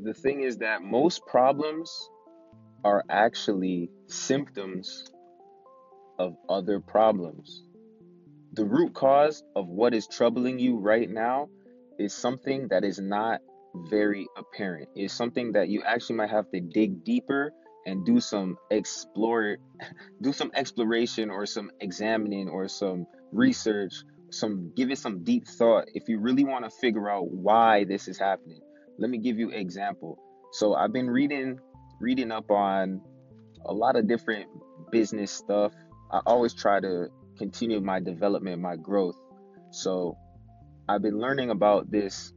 the thing is that most problems are actually symptoms of other problems. The root cause of what is troubling you right now is something that is not very apparent. It's something that you actually might have to dig deeper and do some explore do some exploration or some examining or some research, some give it some deep thought if you really want to figure out why this is happening. Let me give you an example. So I've been reading reading up on a lot of different business stuff. I always try to continue my development, my growth. So I've been learning about this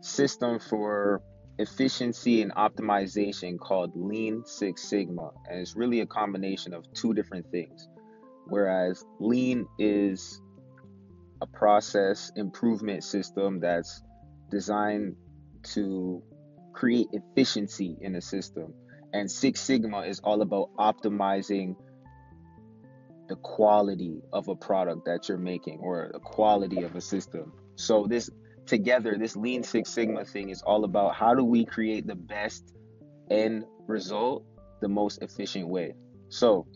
system for efficiency and optimization called Lean Six Sigma. And it's really a combination of two different things. Whereas Lean is a process improvement system that's designed to create efficiency in a system. And Six Sigma is all about optimizing the quality of a product that you're making or the quality of a system. So this together, this Lean Six Sigma thing is all about how do we create the best end result the most efficient way. So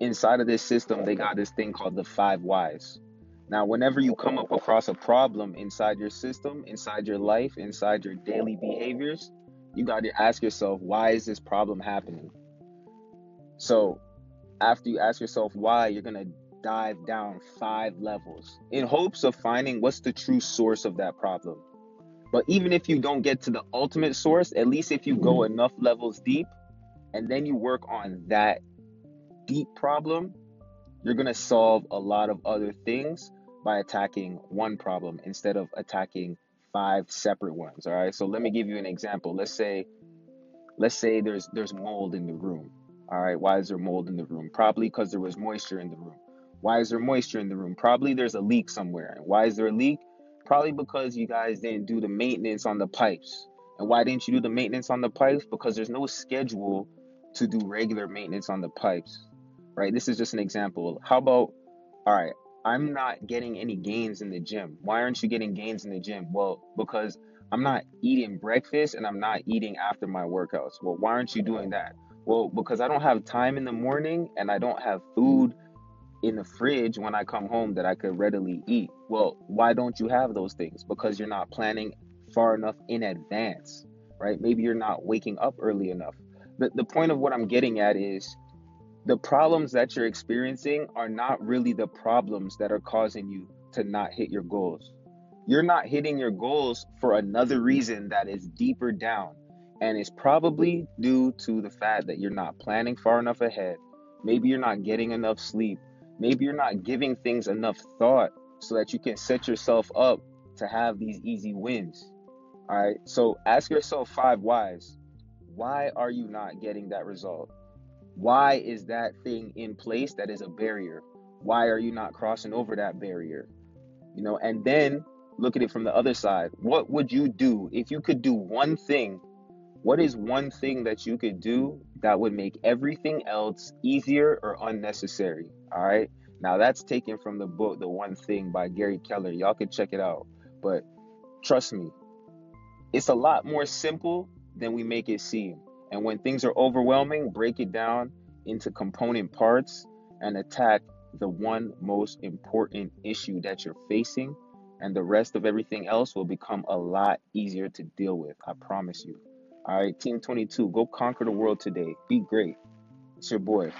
inside of this system, they got this thing called the five whys. Now, whenever you come up across a problem inside your system, inside your life, inside your daily behaviors, you got to ask yourself, why is this problem happening? So, after you ask yourself why, you're going to dive down five levels in hopes of finding what's the true source of that problem. But even if you don't get to the ultimate source, at least if you go mm-hmm. enough levels deep and then you work on that deep problem, you're going to solve a lot of other things by attacking one problem instead of attacking five separate ones all right? So let me give you an example. Let's say let's say there's there's mold in the room all right? Why is there mold in the room? Probably because there was moisture in the room. Why is there moisture in the room? Probably there's a leak somewhere. And why is there a leak? Probably because you guys didn't do the maintenance on the pipes. And why didn't you do the maintenance on the pipes? Because there's no schedule to do regular maintenance on the pipes right? This is just an example. How about, all right, I'm not getting any gains in the gym. Why aren't you getting gains in the gym? Well, because I'm not eating breakfast and I'm not eating after my workouts. Well, why aren't you doing that? Well, because I don't have time in the morning and I don't have food in the fridge when I come home that I could readily eat. Well, why don't you have those things? Because you're not planning far enough in advance, right? Maybe you're not waking up early enough. The, the point of what I'm getting at is the problems that you're experiencing are not really the problems that are causing you to not hit your goals. You're not hitting your goals for another reason that is deeper down. And it's probably due to the fact that you're not planning far enough ahead. Maybe you're not getting enough sleep. Maybe you're not giving things enough thought so that you can set yourself up to have these easy wins. All right. So ask yourself five whys. Why are you not getting that result? Why is that thing in place that is a barrier? Why are you not crossing over that barrier? You know, and then look at it from the other side. What would you do if you could do one thing? What is one thing that you could do that would make everything else easier or unnecessary? All right. Now that's taken from the book The One Thing by Gary Keller. Y'all can check it out. But trust me, it's a lot more simple than we make it seem. And when things are overwhelming, break it down into component parts and attack the one most important issue that you're facing, and the rest of everything else will become a lot easier to deal with. I promise you. All right, Team 22, go conquer the world today. Be great. It's your boy.